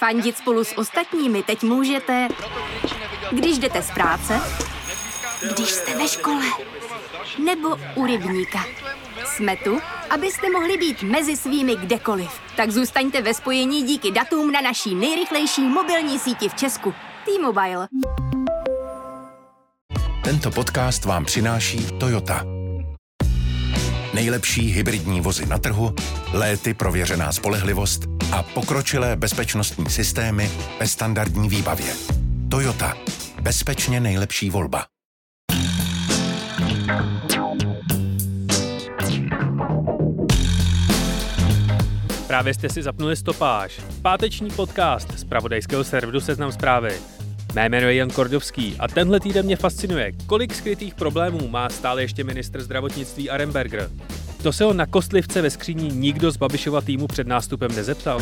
Fandit spolu s ostatními teď můžete, když jdete z práce, když jste ve škole, nebo u rybníka. Jsme tu, abyste mohli být mezi svými kdekoliv. Tak zůstaňte ve spojení díky datům na naší nejrychlejší mobilní síti v Česku. T-Mobile. Tento podcast vám přináší Toyota. Nejlepší hybridní vozy na trhu, léty prověřená spolehlivost a pokročilé bezpečnostní systémy ve standardní výbavě. Toyota. Bezpečně nejlepší volba. Právě jste si zapnuli stopáž. Páteční podcast z pravodajského serveru Seznam zprávy. Mé jméno je Jan Kordovský a tenhle týden mě fascinuje, kolik skrytých problémů má stále ještě ministr zdravotnictví Aremberger. To se ho na kostlivce ve skříni nikdo z Babišova týmu před nástupem nezeptal.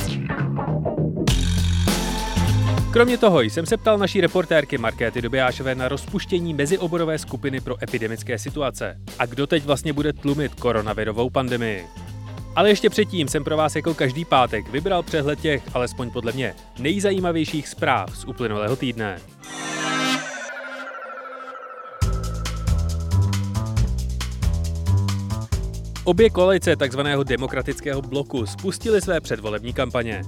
Kromě toho jsem se ptal naší reportérky Markéty Dobijášové na rozpuštění mezioborové skupiny pro epidemické situace. A kdo teď vlastně bude tlumit koronavirovou pandemii? Ale ještě předtím jsem pro vás jako každý pátek vybral přehled těch, alespoň podle mě, nejzajímavějších zpráv z uplynulého týdne. Obě koalice tzv. demokratického bloku spustily své předvolební kampaně.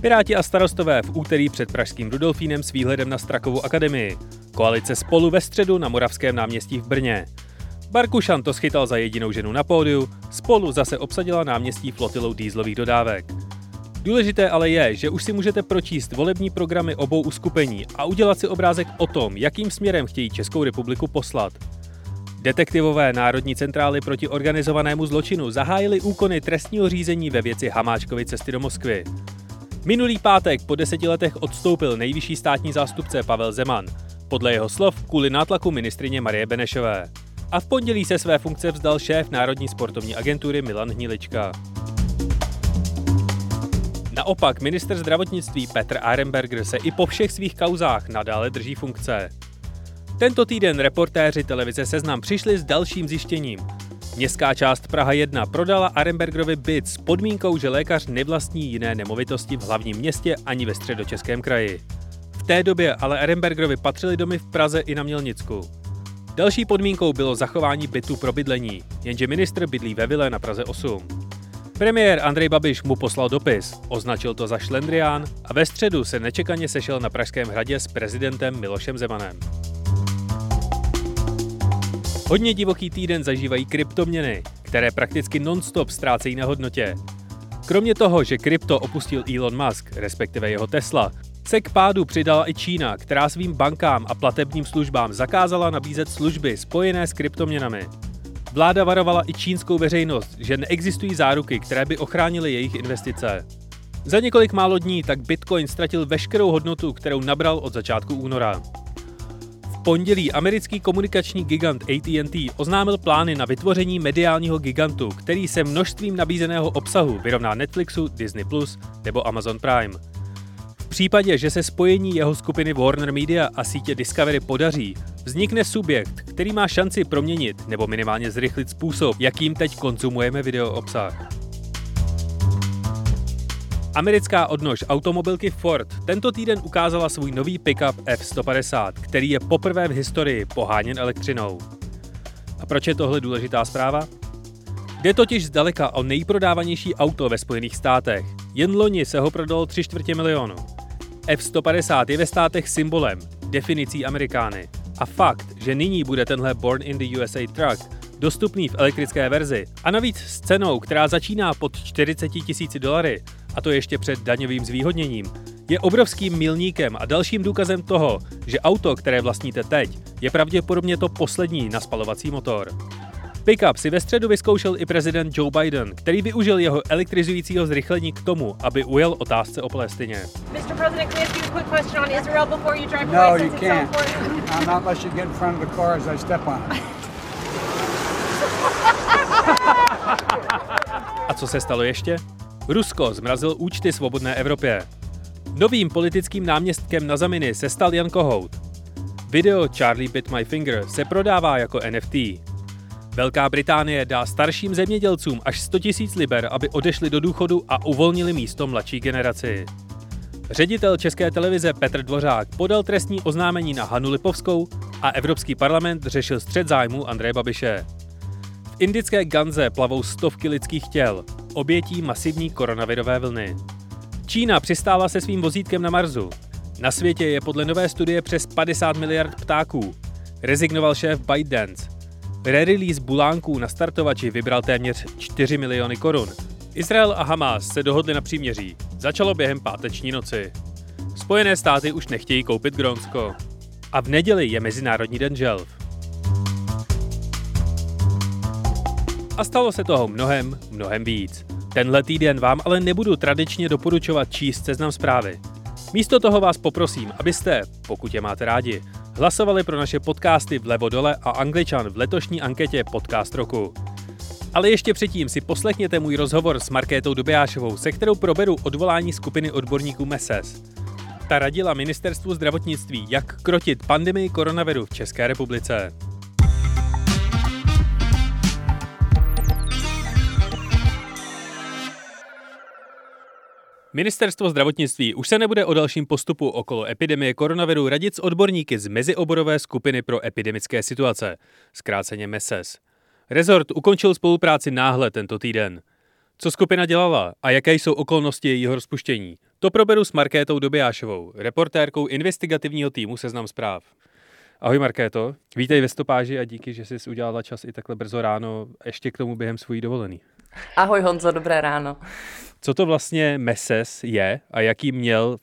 Piráti a starostové v úterý před Pražským Rudolfínem s výhledem na Strakovou akademii. Koalice spolu ve středu na Moravském náměstí v Brně. Barkušan to schytal za jedinou ženu na pódiu, spolu zase obsadila náměstí flotilou dýzlových dodávek. Důležité ale je, že už si můžete pročíst volební programy obou uskupení a udělat si obrázek o tom, jakým směrem chtějí Českou republiku poslat. Detektivové Národní centrály proti organizovanému zločinu zahájili úkony trestního řízení ve věci Hamáčkovy cesty do Moskvy. Minulý pátek po deseti letech odstoupil nejvyšší státní zástupce Pavel Zeman, podle jeho slov kvůli nátlaku ministrině Marie Benešové. A v pondělí se své funkce vzdal šéf Národní sportovní agentury Milan Hnilička. Naopak minister zdravotnictví Petr Arenberger se i po všech svých kauzách nadále drží funkce. Tento týden reportéři televize Seznam přišli s dalším zjištěním. Městská část Praha 1 prodala Arenbergerovi byt s podmínkou, že lékař nevlastní jiné nemovitosti v hlavním městě ani ve středočeském kraji. V té době ale Arenbergerovi patřily domy v Praze i na Mělnicku. Další podmínkou bylo zachování bytu pro bydlení, jenže ministr bydlí ve vile na Praze 8. Premiér Andrej Babiš mu poslal dopis, označil to za šlendrián a ve středu se nečekaně sešel na Pražském hradě s prezidentem Milošem Zemanem. Hodně divoký týden zažívají kryptoměny, které prakticky non-stop ztrácejí na hodnotě. Kromě toho, že krypto opustil Elon Musk, respektive jeho Tesla, se k pádu přidala i Čína, která svým bankám a platebním službám zakázala nabízet služby spojené s kryptoměnami. Vláda varovala i čínskou veřejnost, že neexistují záruky, které by ochránily jejich investice. Za několik málo dní tak Bitcoin ztratil veškerou hodnotu, kterou nabral od začátku února. Pondělí americký komunikační gigant AT&T oznámil plány na vytvoření mediálního gigantu, který se množstvím nabízeného obsahu vyrovná Netflixu, Disney Plus nebo Amazon Prime. V případě, že se spojení jeho skupiny Warner Media a sítě Discovery podaří, vznikne subjekt, který má šanci proměnit nebo minimálně zrychlit způsob, jakým teď konzumujeme video obsah. Americká odnož automobilky Ford tento týden ukázala svůj nový pickup F-150, který je poprvé v historii poháněn elektřinou. A proč je tohle důležitá zpráva? Jde totiž zdaleka o nejprodávanější auto ve Spojených státech. Jen loni se ho prodalo 3 čtvrtě milionu. F-150 je ve státech symbolem, definicí Amerikány. A fakt, že nyní bude tenhle Born in the USA truck dostupný v elektrické verzi a navíc s cenou, která začíná pod 40 tisíci dolary, a to ještě před daňovým zvýhodněním, je obrovským milníkem a dalším důkazem toho, že auto, které vlastníte teď, je pravděpodobně to poslední na spalovací motor. Pickup si ve středu vyzkoušel i prezident Joe Biden, který využil jeho elektrizujícího zrychlení k tomu, aby ujel otázce o Palestině. Mr. President, can I ask you a quick question on Israel before you drive No, away you since it's so can't. important? Not unless you get in front of the car as I step on it. A co se stalo ještě? Rusko zmrazil účty svobodné Evropě. Novým politickým náměstkem na Zamini se stal Jan Kohout. Video Charlie Bit My Finger se prodává jako NFT. Velká Británie dá starším zemědělcům až 100 000 liber, aby odešli do důchodu a uvolnili místo mladší generaci. Ředitel České televize Petr Dvořák podal trestní oznámení na Hanu Lipovskou a Evropský parlament řešil střed zájmu Andreje Babiše. V indické Ganze plavou stovky lidských těl, obětí masivní koronavirové vlny. Čína přistála se svým vozítkem na Marsu. Na světě je podle nové studie přes 50 miliard ptáků. Rezignoval šéf ByteDance. Re-release bulánků na startovači vybral téměř 4 miliony korun. Izrael a Hamas se dohodli na příměří. Začalo během páteční noci. Spojené státy už nechtějí koupit Grónsko. A v neděli je Mezinárodní den želv. A stalo se toho mnohem, mnohem víc. Tenhle týden vám ale nebudu tradičně doporučovat číst seznam zprávy. Místo toho vás poprosím, abyste, pokud je máte rádi, hlasovali pro naše podcasty vlevo dole a Angličan v letošní anketě Podcast roku. Ale ještě předtím si poslechněte můj rozhovor s Markétou Dobijášovou, se kterou proberu odvolání skupiny odborníků MESES. Ta radila ministerstvu zdravotnictví, jak krotit pandemii koronaviru v České republice. Ministerstvo zdravotnictví už se nebude o dalším postupu okolo epidemie koronaviru radit s odborníky z mezioborové skupiny pro epidemické situace, zkráceně MESES. Rezort ukončil spolupráci náhle tento týden. Co skupina dělala a jaké jsou okolnosti jejího rozpuštění? To proberu s Markétou Dobijášovou, reportérkou investigativního týmu Seznam zpráv. Ahoj Markéto, vítej ve stopáži a díky, že jsi udělala čas i takhle brzo ráno, ještě k tomu během svojí dovolený. Ahoj Honzo, dobré ráno. Co to vlastně MESES je a jaký měl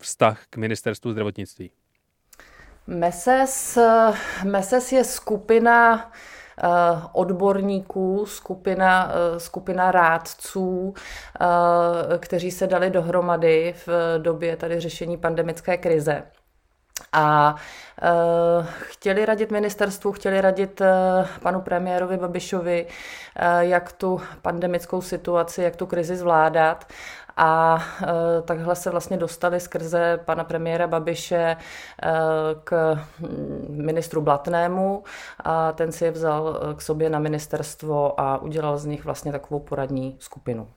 vztah k ministerstvu zdravotnictví? MESES, MESES je skupina eh, odborníků, skupina, eh, skupina rádců, eh, kteří se dali dohromady v době tady řešení pandemické krize. A uh, chtěli radit ministerstvu, chtěli radit uh, panu premiérovi Babišovi, uh, jak tu pandemickou situaci, jak tu krizi zvládat. A takhle se vlastně dostali skrze pana premiéra Babiše k ministru Blatnému a ten si je vzal k sobě na ministerstvo a udělal z nich vlastně takovou poradní skupinu.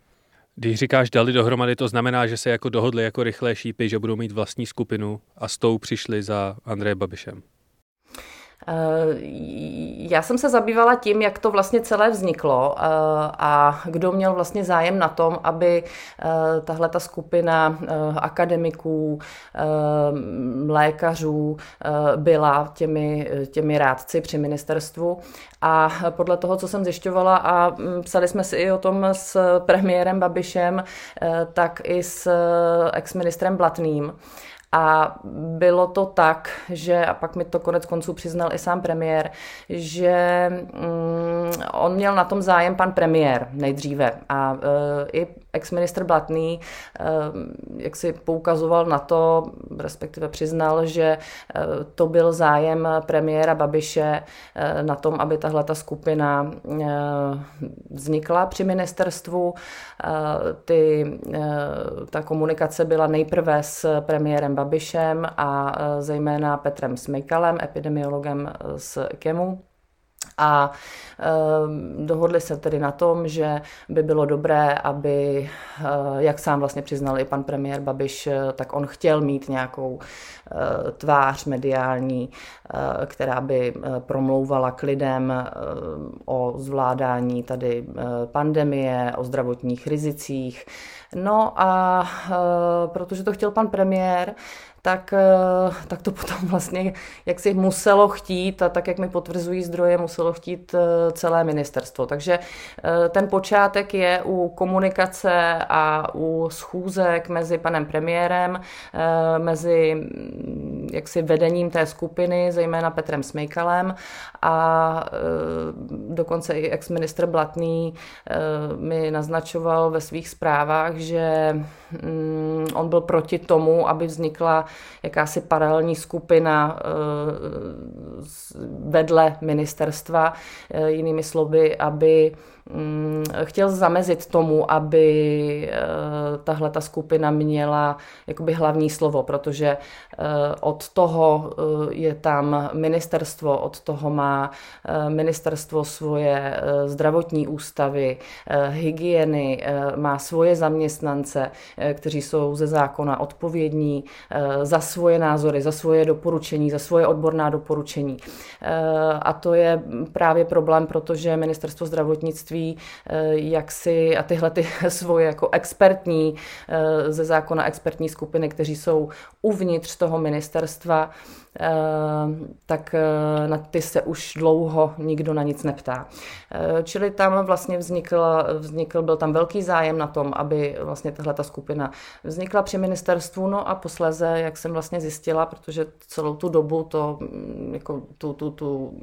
Když říkáš dali dohromady, to znamená, že se jako dohodli jako rychlé šípy, že budou mít vlastní skupinu a s tou přišli za Andrejem Babišem. Eh, já jsem se zabývala tím, jak to vlastně celé vzniklo eh, a kdo měl vlastně zájem na tom, aby eh, tahle ta skupina akademiků, lékařů byla těmi, těmi rádci při ministerstvu. A podle toho, co jsem zjišťovala a mm, psali jsme si i o tom s premiérem Babišem, tak i s exministrem Blatným, a bylo to tak, že, a pak mi to konec konců přiznal i sám premiér, že mm, on měl na tom zájem pan premiér nejdříve a e, i ex-ministr Blatný e, jak si poukazoval na to, respektive přiznal, že e, to byl zájem premiéra Babiše e, na tom, aby tahle ta skupina e, vznikla při ministerstvu. E, ty, e, ta komunikace byla nejprve s premiérem Babišem a e, zejména Petrem Smykalem, epidemiologem e, z KEMu. A e, dohodli se tedy na tom, že by bylo dobré, aby, e, jak sám vlastně přiznal i pan premiér Babiš, e, tak on chtěl mít nějakou e, tvář mediální, která by promlouvala k lidem o zvládání tady pandemie, o zdravotních rizicích. No a protože to chtěl pan premiér, tak, eh, tak to potom vlastně, jak si muselo chtít a tak, jak mi potvrzují zdroje, muselo chtít eh, celé ministerstvo. Takže eh, ten počátek je u komunikace a u schůzek mezi panem premiérem, mezi jaksi vedením té skupiny, zejména Petrem Smejkalem a dokonce i ex-ministr Blatný mi naznačoval ve svých zprávách, že mm, on byl proti tomu, aby vznikla jakási paralelní skupina eh, vedle ministerstva, eh, jinými slovy, aby chtěl zamezit tomu, aby eh, tahle ta skupina měla jakoby hlavní slovo, protože od toho je tam ministerstvo, od toho má ministerstvo svoje zdravotní ústavy, hygieny, má svoje zaměstnance, kteří jsou ze zákona odpovědní za svoje názory, za svoje doporučení, za svoje odborná doporučení. A to je právě problém, protože ministerstvo zdravotnictví jak si a tyhle ty svoje jako expertní ze zákona expertní skupiny, kteří jsou uvnitř toho ministerstva, eh, tak eh, na ty se už dlouho nikdo na nic neptá. Eh, čili tam vlastně vznikl, vznikl, byl tam velký zájem na tom, aby vlastně tahle ta skupina vznikla při ministerstvu, no a posléze, jak jsem vlastně zjistila, protože celou tu dobu to, mm, jako tu, tu, tu,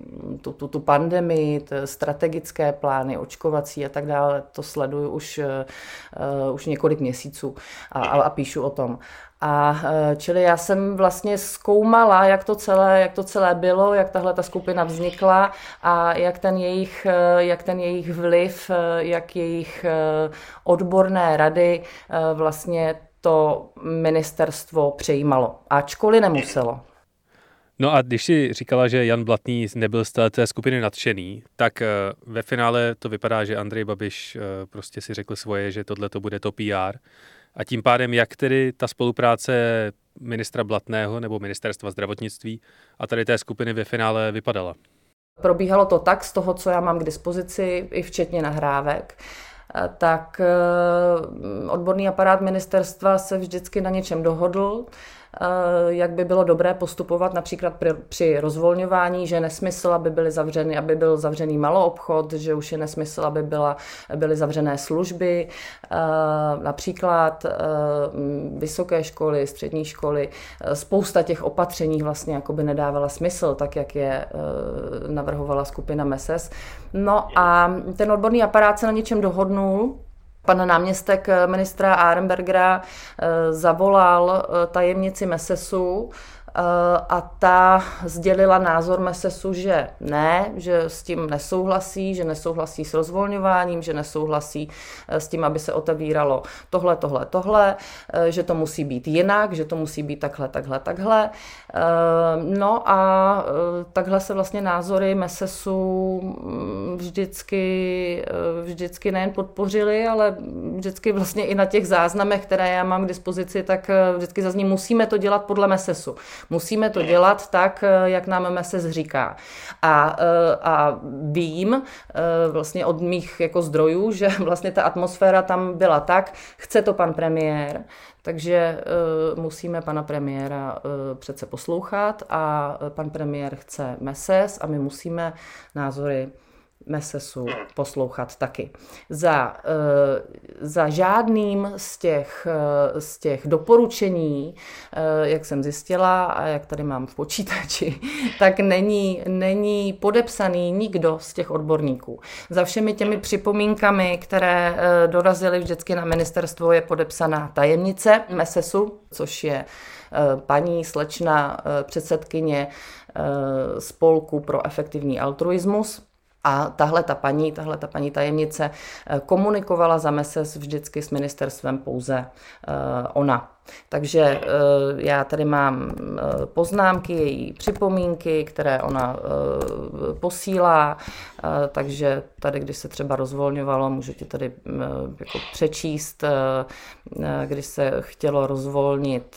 tu, tu, tu pandemii, strategické plány, očkovací a tak dále, to sleduju už, uh, už několik měsíců a, a, a píšu o tom. A e, čili já jsem vlastně zkoumala, jak to celé, jak to celé bylo, jak tahle ta skupina vznikla a jak ten jejich, jak ten jejich vliv, jak jejich odborné rady vlastně to ministerstvo přejímalo. Ačkoliv nemuselo. No a když si říkala, že Jan Blatný nebyl z té skupiny nadšený, tak ve finále to vypadá, že Andrej Babiš prostě si řekl svoje, že tohle to bude to PR a tím pádem, jak tedy ta spolupráce ministra Blatného nebo ministerstva zdravotnictví a tady té skupiny ve finále vypadala? Probíhalo to tak z toho, co já mám k dispozici, i včetně nahrávek, tak eh, odborný aparát ministerstva se vždycky na něčem dohodl. Eh, jak by bylo dobré postupovat například při rozvolňování, že nesmysl, aby byly zavřeny, aby byl zavřený maloobchod, že už je nesmysl, aby byla, byly zavřené služby, eh, například eh, vysoké školy, střední školy, spousta těch opatření vlastně jako by nedávala smysl, tak jak je navrhovala skupina MESES. No a ten odborný aparát se na něčem dohodnul, Pan náměstek ministra Arenbergera eh, zavolal eh, tajemnici Mesesu Eh, a ta sdělila názor Mesesu, že ne, že s tím nesouhlasí, že nesouhlasí s rozvolňováním, že nesouhlasí eh, s tím, aby se otevíralo tohle, tohle, tohle, eh, že to musí být jinak, že to musí být takhle, takhle, takhle. No a takhle se vlastně názory Mesesu mm, vždycky, vždycky nejen podpořili, ale vždycky vlastně i na těch záznamech, které já mám k dispozici, tak vždycky zazní, musíme to dělat podle Mesesu. Musíme to dělat tak, eh, jak nám MESES říká. A, eh, a vím eh, vlastně od mých jako zdrojů, že vlastně ta atmosféra tam byla tak, chce to pan premiér, takže uh, musíme pana premiéra uh, přece poslouchat a pan premiér chce MESES a my musíme názory Mesesu poslouchat taky. Za, eh, za žádným z těch, eh, z těch doporučení, eh, jak jsem zjistila a jak tady mám v počítači, tak není, není podepsaný nikdo z těch odborníků. Za všemi těmi připomínkami, které dorazily vždycky na ministerstvo, je podepsaná tajemnice Mesesu, což je paní slečna předsedkyně spolku pro efektivní altruismus, a tahle ta paní, tahle ta paní tajemnice eh, komunikovala za MESES vždycky s ministerstvem pouze uh, ona. Takže eh, já tady mám eh, poznámky, její připomínky, které ona eh, posílá, takže tady, když se třeba rozvolňovalo, můžu ti tady jako přečíst, když se chtělo rozvolnit,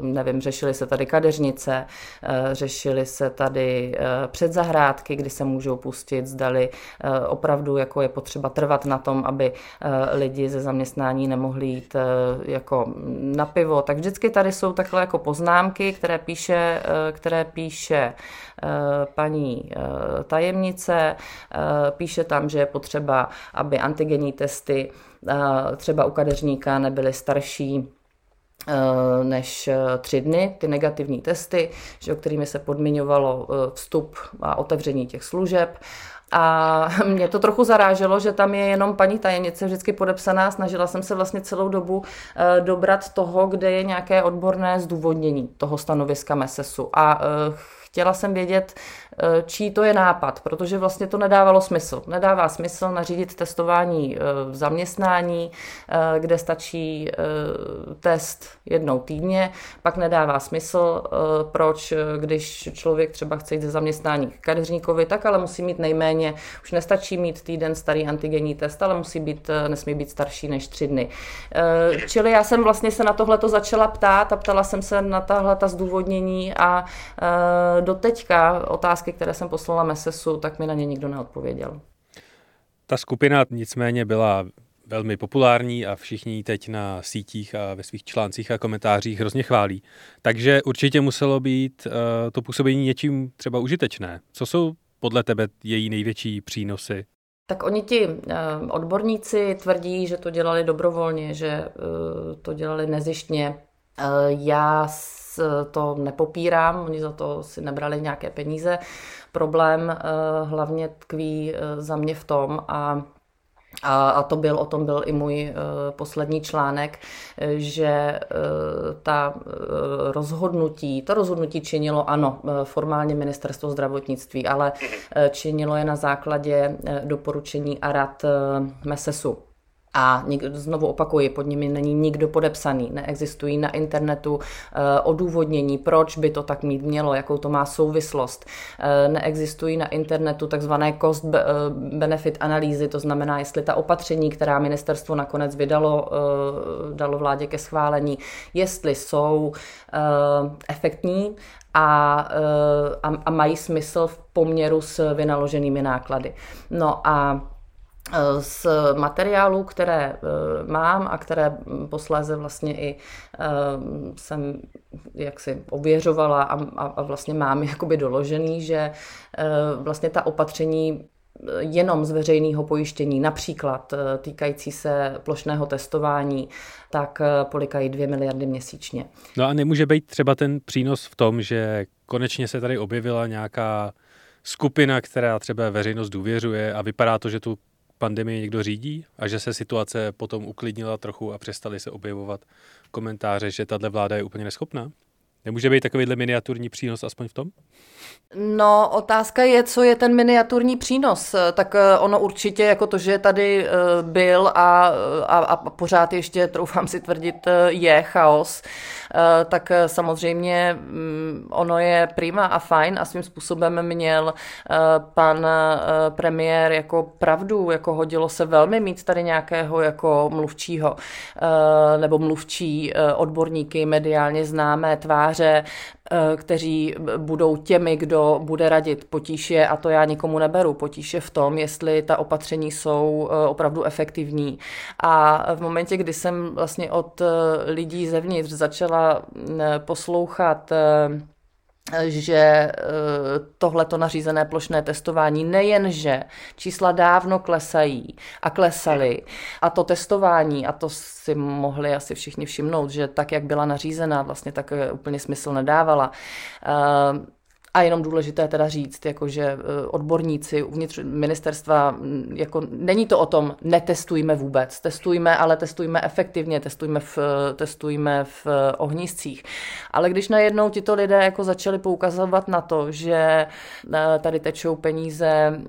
nevím, řešily se tady kadeřnice, řešily se tady předzahrádky, kdy se můžou pustit, zdali opravdu jako je potřeba trvat na tom, aby lidi ze zaměstnání nemohli jít jako na pivo, tak vždycky tady jsou takhle jako poznámky, které píše, eh, které píše eh, paní eh, tajemnice. Píše tam, že je potřeba, aby antigenní testy třeba u kadeřníka nebyly starší než tři dny, ty negativní testy, že, kterými se podmiňovalo vstup a otevření těch služeb. A mě to trochu zaráželo, že tam je jenom paní tajemnice vždycky podepsaná. Snažila jsem se vlastně celou dobu eh, dobrat toho, kde je nějaké odborné zdůvodnění toho stanoviska MESESu. A eh, chtěla jsem vědět, čí to je nápad, protože vlastně to nedávalo smysl. Nedává smysl nařídit testování v zaměstnání, kde stačí test jednou týdně, pak nedává smysl, proč, když člověk třeba chce jít ze zaměstnání k kadeřníkovi, tak ale musí mít nejméně, už nestačí mít týden starý antigenní test, ale musí být, nesmí být starší než tři dny. Čili já jsem vlastně se na tohle to začala ptát a ptala jsem se na tahle ta zdůvodnění a doteďka otázky, které jsem poslala Mesesu, tak mi na ně nikdo neodpověděl. Ta skupina nicméně byla velmi populární a všichni ji teď na sítích a ve svých článcích a komentářích hrozně chválí. Takže určitě muselo být uh, to působení něčím třeba užitečné. Co jsou podle tebe její největší přínosy? Tak oni ti uh, odborníci tvrdí, že to dělali dobrovolně, že uh, to dělali nezištně. Já to nepopírám, oni za to si nebrali nějaké peníze. Problém hlavně tkví za mě v tom a a, a to byl, o tom byl i můj uh, poslední článek, že uh, ta uh, rozhodnutí, to rozhodnutí činilo, ano, formálně ministerstvo zdravotnictví, ale uh, činilo je na základě doporučení a rad MESESu. A znovu opakuji, pod nimi není nikdo podepsaný, neexistují na internetu uh, odůvodnění, proč by to tak mít mělo, jakou to má souvislost. Uh, neexistují na internetu takzvané cost eh, benefit analýzy, to znamená, jestli ta opatření, která ministerstvo nakonec vydalo, dalo vládě ke schválení, jestli jsou efektní a, a, a mají smysl v poměru s vynaloženými náklady. No a z materiálů, které eh, mám a které posléze vlastně i eh, jsem jaksi ověřovala a, a vlastně mám jakoby doložený, že eh, vlastně ta opatření jenom z veřejného pojištění, například týkající se plošného testování, tak polikají 2 miliardy měsíčně. No a nemůže být třeba ten přínos v tom, že konečně se tady objevila nějaká skupina, která třeba veřejnost důvěřuje a vypadá to, že tu pandemii někdo řídí a že se situace potom uklidnila trochu a přestali se objevovat komentáře, že tahle vláda je úplně neschopná? Nemůže být takovýhle miniaturní přínos aspoň v tom? No, otázka je, co je ten miniaturní přínos. Tak eh, ono určitě jako to, že tady eh, byl a, a, a pořád ještě, troufám si tvrdit, eh, je chaos, tak samozřejmě mm, ono je prima a fajn a svým způsobem měl pan premiér jako pravdu, jako hodilo se velmi mít tady nějakého jako mluvčího nebo mluvčí odborníky mediálně známé tváře, kteří budou těmi, kdo bude radit. Potíž je, a to já nikomu neberu, potíž je v tom, jestli ta opatření jsou eh, opravdu efektivní. A v momentě, kdy jsem vlastně od eh, lidí zevnitř začala mm, poslouchat eh, že eh, tohleto nařízené plošné testování nejenže čísla dávno klesají a klesaly a to testování, a to si mohli asi všichni všimnout, že tak, jak byla nařízena, vlastně tak úplně smysl nedávala, eh, a jenom důležité teda říct, jako že e, odborníci uvnitř ministerstva, jako není to o tom, netestujme vůbec, testujme, ale testujme efektivně, testujme v, testujme v ohniscích. Ale když najednou tito lidé jako začali poukazovat na to, že tady tečou peníze e,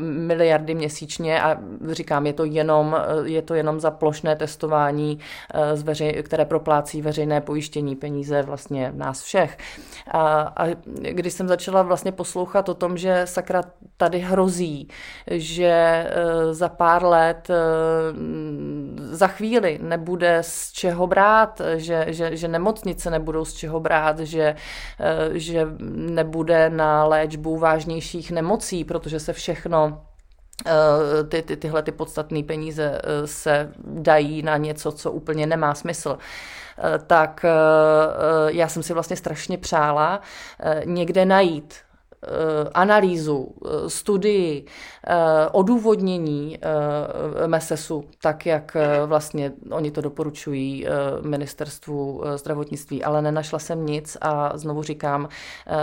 miliardy měsíčně a říkám, je to jenom, je to jenom za plošné testování, které proplácí veřejné pojištění peníze vlastně nás všech. A, a když jsem začala vlastně poslouchat o tom, že sakra tady hrozí, že eh, za pár let, eh, za chvíli nebude z čeho brát, že, že, že nemocnice nebudou z čeho brát, že, eh, že nebude na léčbu vážnějších nemocí, protože se všechno ty, ty, tyhle ty podstatné peníze se dají na něco, co úplně nemá smysl. Eh, tak eh, eh, já jsem si vlastně strašně přála někde najít analýzu, studii, odůvodnění MESESu, tak jak vlastně oni to doporučují ministerstvu zdravotnictví, ale nenašla jsem nic a znovu říkám,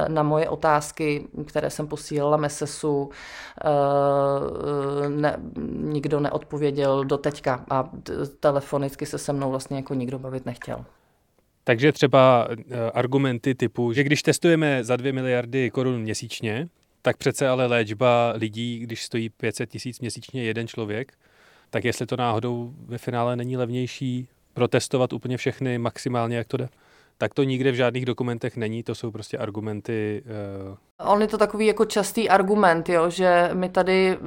na moje otázky, které jsem posílala MESESu, ne, nikdo neodpověděl do teďka a telefonicky se se mnou vlastně jako nikdo bavit nechtěl. Takže třeba eh, argumenty typu, že když testujeme za 2 miliardy korun měsíčně, Tak přece ale léčba lidí, když stojí 500 tisíc měsíčně jeden člověk, tak jestli to náhodou ve finále není levnější protestovat úplně všechny maximálně, jak to jde? Tak to nikde v žádných dokumentech není, to jsou prostě argumenty. Uh... On je to takový jako častý argument, jo, že my tady,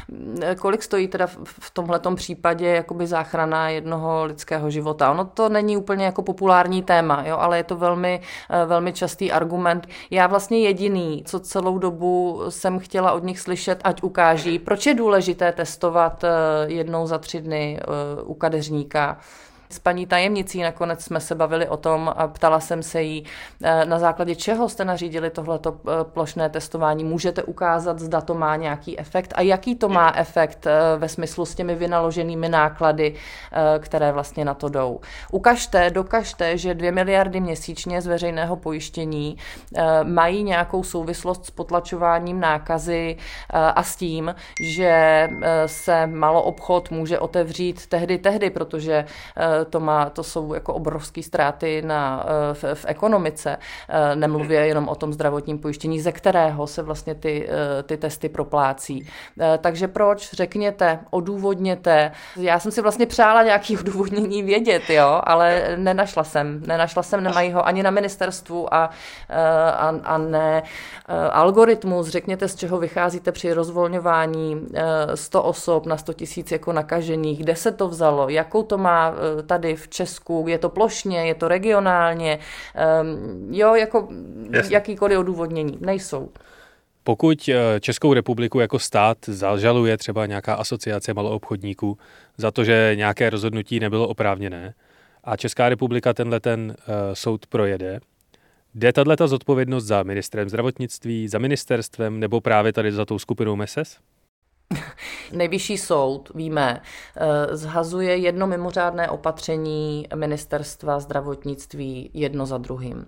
kolik stojí teda v tomhletom případě jakoby záchrana jednoho lidského života. Ono to není úplně jako populární téma, jo, ale je to velmi, eh, velmi častý argument. Já vlastně jediný, co celou dobu jsem chtěla od nich slyšet, ať ukáží, proč je důležité testovat eh, jednou za tři dny u kadeřníka, s paní tajemnicí nakonec jsme se bavili o tom a ptala jsem se jí, eh, na základě čeho jste nařídili tohleto eh, plošné testování. Můžete ukázat, zda to má nějaký efekt a jaký to má efekt eh, ve smyslu s těmi vynaloženými náklady, které vlastně na to jdou. Ukažte, dokažte, že dvě miliardy měsíčně z veřejného pojištění mají nějakou souvislost s potlačováním nákazy a s tím, že se malo obchod může otevřít tehdy, tehdy, protože to, má, to jsou jako obrovské ztráty na, eh, v, v ekonomice. Eh, nemluvě jenom o tom zdravotním pojištění, ze kterého se vlastně ty, eh, ty testy proplácí. Takže proč? Řekněte, odůvodněte. Já jsem si vlastně přála nějaký odůvodnění vědět, jo, ale nenašla jsem. Nenašla jsem, nemají ho ani na ministerstvu a, a, a ne algoritmus. Řekněte, z čeho vycházíte při rozvolňování 100 osob na 100 tisíc jako nakažených, kde se to vzalo, jakou to má tady v Česku, je to plošně, je to regionálně, um, jo, jako Jasně. jakýkoliv odůvodnění, nejsou. Pokud eh, Českou republiku jako stát zažaluje třeba nějaká asociace maloobchodníků za to, že nějaké rozhodnutí nebylo oprávněné a Česká republika tenhle ten uh, soud projede, jde tato zodpovědnost za ministrem zdravotnictví, za ministerstvem nebo právě tady za tou skupinou MESES? Nejvyšší soud, víme, eh, zhazuje jedno mimořádné opatření ministerstva zdravotnictví jedno za druhým.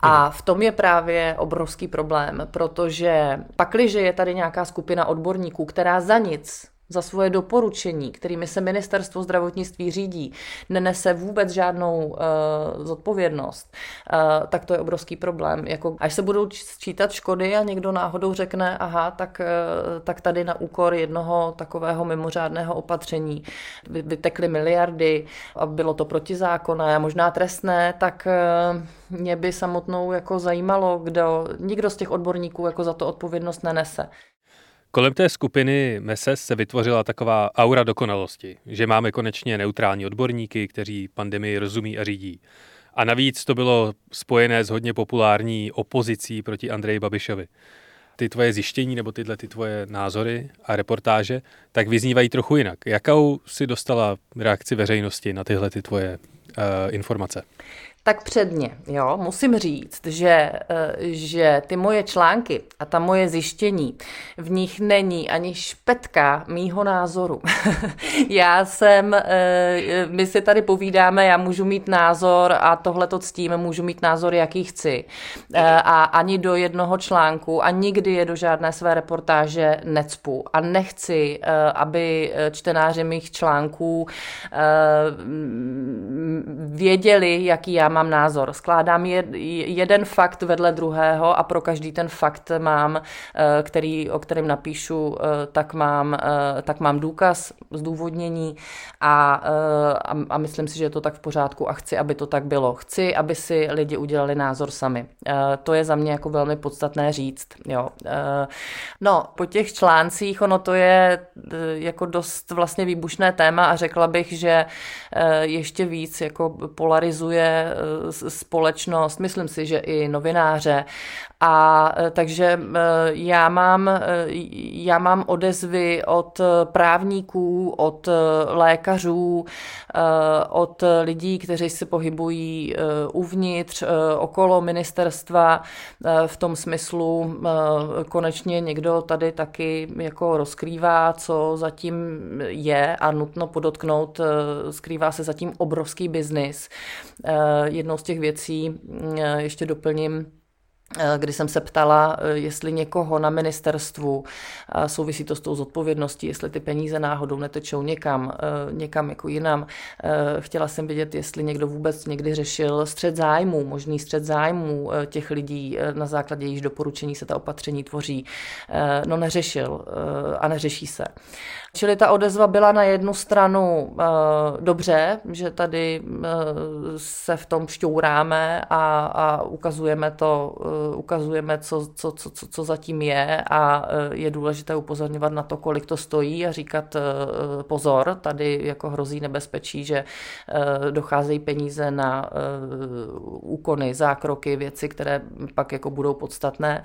A v tom je právě obrovský problém, protože pakliže je tady nějaká skupina odborníků, která za nic za svoje doporučení, kterými se ministerstvo zdravotnictví řídí, nenese vůbec žádnou uh, zodpovědnost, uh, tak to je obrovský problém. Jako, až se budou sčítat škody a někdo náhodou řekne, aha, tak, uh, tak tady na úkor jednoho takového mimořádného opatření vytekly miliardy a bylo to protizákonné a možná trestné, tak uh, mě by samotnou jako zajímalo, kdo, nikdo z těch odborníků jako za to odpovědnost nenese. Kolem té skupiny MESES se vytvořila taková aura dokonalosti, že máme konečně neutrální odborníky, kteří pandemii rozumí a řídí. A navíc to bylo spojené s hodně populární opozicí proti Andreji Babišovi. Ty tvoje zjištění nebo tyhle ty tvoje názory a reportáže tak vyznívají trochu jinak. Jakou si dostala reakci veřejnosti na tyhle ty tvoje uh, informace? Tak předně, jo, musím říct, že, eh, že ty moje články a ta moje zjištění, v nich není ani špetka mýho názoru. já jsem, eh, my si tady povídáme, já můžu mít názor a tohle to ctím, můžu mít názor, jaký chci. Eh, a ani do jednoho článku a nikdy je do žádné své reportáže necpu. A nechci, aby čtenáři mých článků věděli, jaký já mám názor. Skládám jeden fakt vedle druhého a pro každý ten fakt mám, eh, který, o kterém napíšu, eh, tak mám, eh, tak mám důkaz, zdůvodnění a, a, a myslím si, že je to tak v pořádku a chci, aby to tak bylo. Chci, aby si lidi udělali názor sami. To je za mě jako velmi podstatné říct. Jo. No, po těch článcích, ono to je jako dost vlastně výbušné téma a řekla bych, že ještě víc jako polarizuje společnost, myslím si, že i novináře. A e, takže e, já mám, e, já mám odezvy od právníků, od lékařů, od lidí, kteří se pohybují uvnitř, okolo ministerstva v tom smyslu konečně někdo tady taky jako rozkrývá, co zatím je a nutno podotknout, skrývá se zatím obrovský biznis. Jednou z těch věcí, ještě doplním, kdy jsem se ptala, eh, jestli někoho na ministerstvu, souvisí to s tou zodpovědností, jestli ty peníze náhodou netečou někam, eh, někam jako jinam. Chtěla jsem vědět, jestli někdo vůbec někdy řešil střed zájmů, možný střed zájmů těch lidí, na základě jejich doporučení se ta opatření tvoří. No neřešil a neřeší se. Čili ta odezva byla na jednu stranu dobře, že tady se v tom šťouráme a, a ukazujeme to, ukazujeme, co, co, co, co, co zatím je a uh, je důležité upozorňovat na to, kolik to stojí a říkat uh, pozor, tady jako hrozí nebezpečí, že docházejí peníze na úkony, zákroky, věci, které pak jako budou podstatné.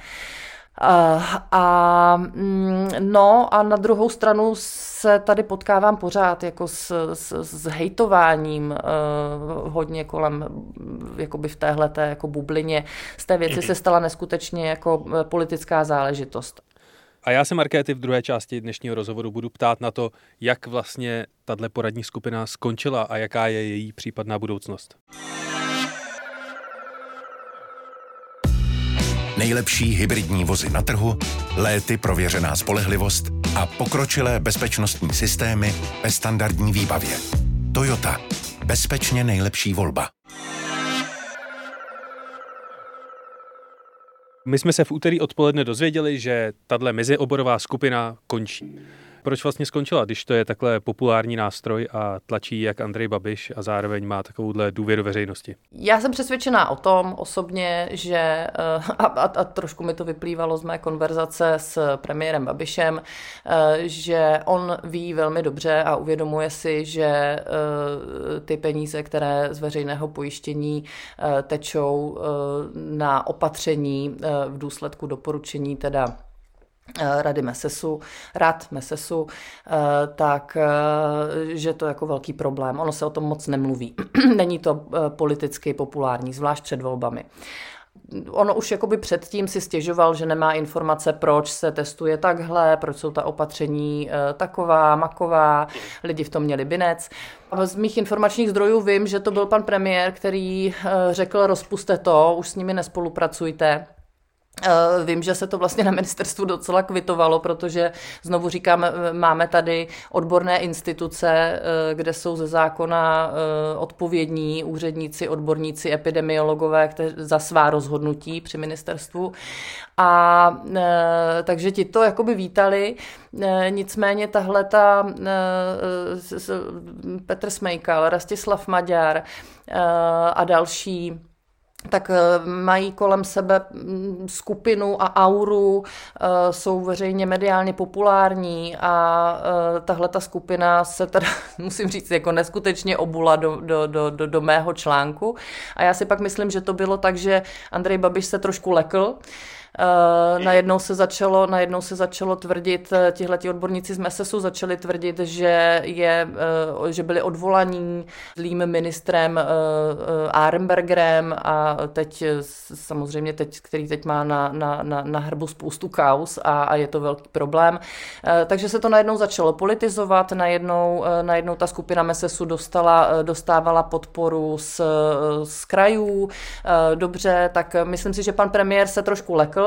Uh, a, mm, no a na druhou stranu se tady potkávám pořád jako s, s, s hejtováním uh, hodně kolem jakoby v téhle jako bublině. Z té věci se stala neskutečně jako eh, politická záležitost. A já se Markéty v druhé části dnešního rozhovoru budu ptát na to, jak vlastně tahle poradní skupina skončila a jaká je její případná budoucnost. Nejlepší hybridní vozy na trhu, léty prověřená spolehlivost a pokročilé bezpečnostní systémy ve standardní výbavě. Toyota. Bezpečně nejlepší volba. My jsme se v úterý odpoledne dozvěděli, že tahle mezioborová skupina končí proč vlastně skončila, když to je takhle populární nástroj a tlačí jak Andrej Babiš a zároveň má takovouhle důvěru veřejnosti? Já jsem přesvědčená o tom osobně, že eh, a, a, a trošku mi to vyplývalo z mé konverzace s premiérem Babišem, eh, že on ví velmi dobře a uvědomuje si, že eh, ty peníze, které z veřejného pojištění tečou na opatření v důsledku doporučení teda Rady Mesesu, rad Mesesu, eh, tak eh, že to je jako velký problém. Ono se o tom moc nemluví. Není to politicky populární, zvlášť před volbami ono už jakoby předtím si stěžoval, že nemá informace, proč se testuje takhle, proč jsou ta opatření taková, maková, lidi v tom měli binec. Z mých informačních zdrojů vím, že to byl pan premiér, který řekl, rozpuste to, už s nimi nespolupracujte. Eh, vím, že se to vlastně na ministerstvu docela kvitovalo, protože znovu říkám, eh, máme tady odborné instituce, eh, kde jsou ze zákona odpovědní úředníci, odborníci, epidemiologové za svá rozhodnutí při ministerstvu. A takže ti to jakoby vítali. Nicméně tahle ta Petr Smejkal, Rastislav Maďar a další tak eh, mají kolem sebe mm, skupinu a auru, eh, jsou veřejně mediálně populární a eh, tahle ta skupina se teda, musím říct, jako neskutečně obula do, do, do, do, do mého článku. A já si pak myslím, že to bylo tak, že Andrej Babiš se trošku lekl, najednou se začalo, najednou se začalo tvrdit, eh, tihleti odborníci z MESESu začali tvrdit, že, je, uh, že byli odvolaní zlým ministrem Arembergerem a teď samozřejmě, teď, který teď má na, na, na, na hrbu spoustu kaus a, a je to velký problém. Takže se to najednou začalo politizovat, najednou, najednou ta skupina MESESu dostala, dostávala podporu z, z krajů. Dobře, tak myslím si, že pan premiér se trošku lekl,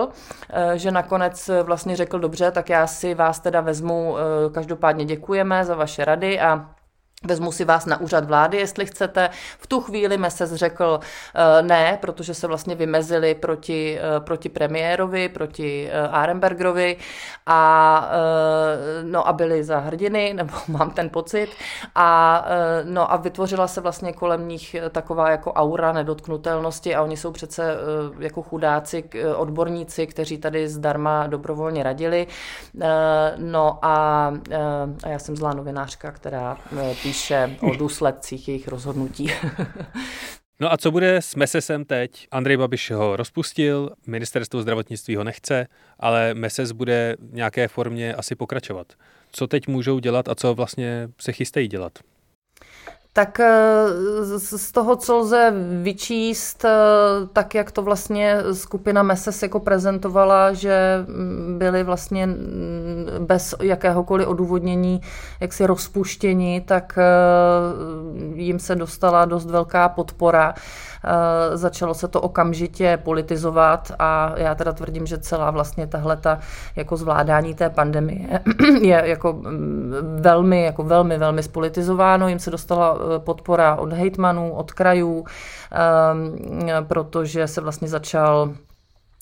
Eh, že nakonec vlastně řekl dobře, tak já si vás teda vezmu, eh, každopádně děkujeme za vaše rady a Vezmu si vás na úřad vlády, jestli chcete. V tu chvíli Meses řekl uh, ne, protože se vlastně vymezili proti, uh, proti premiérovi, proti uh, Arenbergerovi a, no, a byli za hrdiny, nebo mám ten pocit. A, no, a vytvořila se vlastně kolem nich taková jako aura nedotknutelnosti a oni jsou přece jako chudáci, odborníci, kteří tady zdarma dobrovolně radili. No a, a já jsem zlá novinářka, která píše o důsledcích jejich rozhodnutí. No a co bude s MESESem teď? Andrej Babiš ho rozpustil, ministerstvo zdravotnictví ho nechce, ale MESES bude v nějaké formě asi pokračovat. Co teď můžou dělat a co vlastně se chystají dělat? Tak eh, z toho, co lze vyčíst, eh, tak jak to vlastně skupina Meses jako prezentovala, že mm, byli vlastně mm, bez jakéhokoliv odůvodnění jaksi rozpuštěni, tak eh, jim se dostala dost velká podpora začalo se to okamžitě politizovat a já teda tvrdím, že celá vlastně tahle ta jako zvládání té pandemie je jako mm, velmi, jako velmi, velmi spolitizováno. Jim se dostala podpora od hejtmanů, od krajů, protože se vlastně začal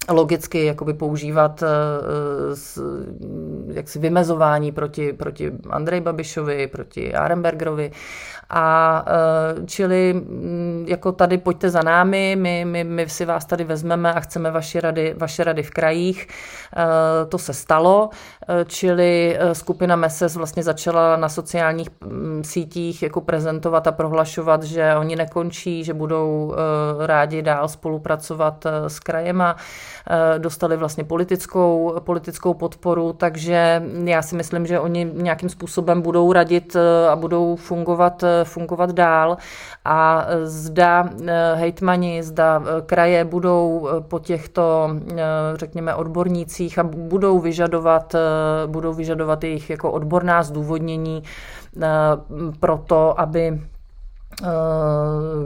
logicky jakoby používat uh, jaksi vymezování proti, proti Andrej Babišovi, proti Arenbergerovi a uh, čili mm, jako tady pojďte za námi, my, my, my si vás tady vezmeme a chceme vaše rady, vaše rady v krajích. Uh, to se stalo, čili skupina MESES vlastně začala na sociálních mm, sítích jako prezentovat a prohlašovat, že oni nekončí, že budou rádi dál spolupracovat s krajema. Eh, dostali vlastně politickou, politickou podporu, takže já si myslím, že oni nějakým způsobem budou radit eh, a budou fungovat, eh, fungovat dál a zda hejtmani, zda kraje budou po těchto, řekněme, odbornících a budou vyžadovat, budou vyžadovat jejich jako odborná zdůvodnění pro to, aby Eh,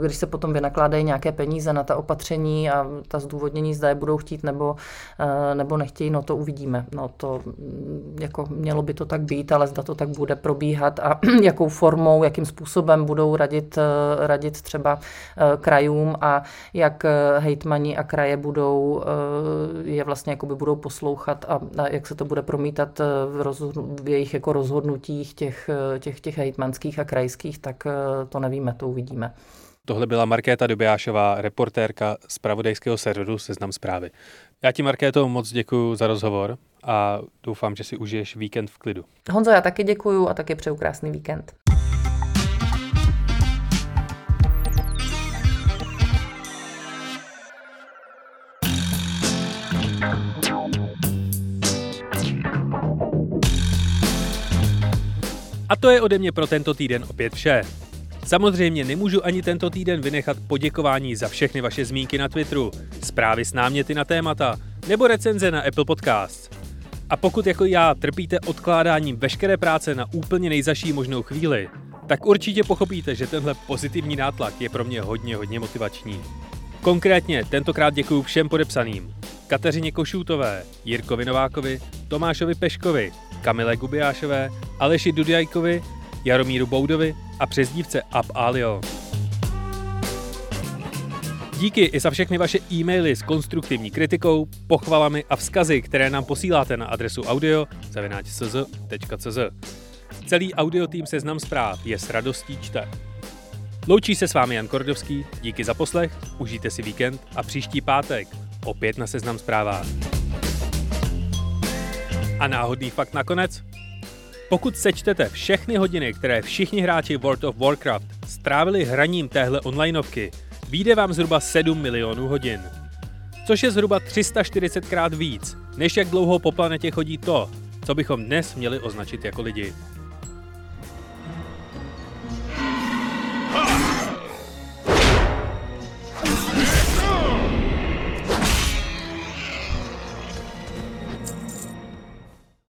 když se potom vynakládají nějaké peníze na ta opatření a ta zdůvodnění, zda je budou chtít nebo, eh, nebo nechtějí, no to uvidíme. No to mm, jako mělo by to tak být, ale zda to tak bude probíhat a jakou formou, jakým způsobem budou radit, eh, radit třeba krajům a jak hejtmani a kraje budou je vlastně jakoby budou poslouchat a, a jak se to bude promítat v, rozhodnu, v jejich jako rozhodnutích těch, těch, těch hejtmanských a krajských, tak to nevíme to uvidíme. Tohle byla Markéta Dobijášová, reportérka z pravodejského serveru Seznam zprávy. Já ti, Markéto, moc děkuji za rozhovor a doufám, že si užiješ víkend v klidu. Honzo, já taky děkuji a taky přeju krásný víkend. A to je ode mě pro tento týden opět vše. Samozřejmě nemůžu ani tento týden vynechat poděkování za všechny vaše zmínky na Twitteru, zprávy s náměty na témata nebo recenze na Apple Podcasts. A pokud jako já trpíte odkládáním veškeré práce na úplně nejzaší možnou chvíli, tak určitě pochopíte, že tenhle pozitivní nátlak je pro mě hodně, hodně motivační. Konkrétně tentokrát děkuji všem podepsaným. Kateřině Košůtové, Jirkovi Novákovi, Tomášovi Peškovi, Kamile Gubiášové, Aleši Dudjajkovi, Jaromíru Boudovi a přezdívce Up Alio. Díky i za všechny vaše e-maily s konstruktivní kritikou, pochvalami a vzkazy, které nám posíláte na adresu audio.cz.cz. Celý audio tým Seznam zpráv je s radostí čte. Loučí se s vámi Jan Kordovský, díky za poslech, užijte si víkend a příští pátek opět na Seznam zprávách. A náhodný fakt nakonec? Pokud sečtete všechny hodiny, které všichni hráči World of Warcraft strávili hraním téhle onlineovky, vyjde vám zhruba 7 milionů hodin. Což je zhruba 340 krát víc, než jak dlouho po planetě chodí to, co bychom dnes měli označit jako lidi.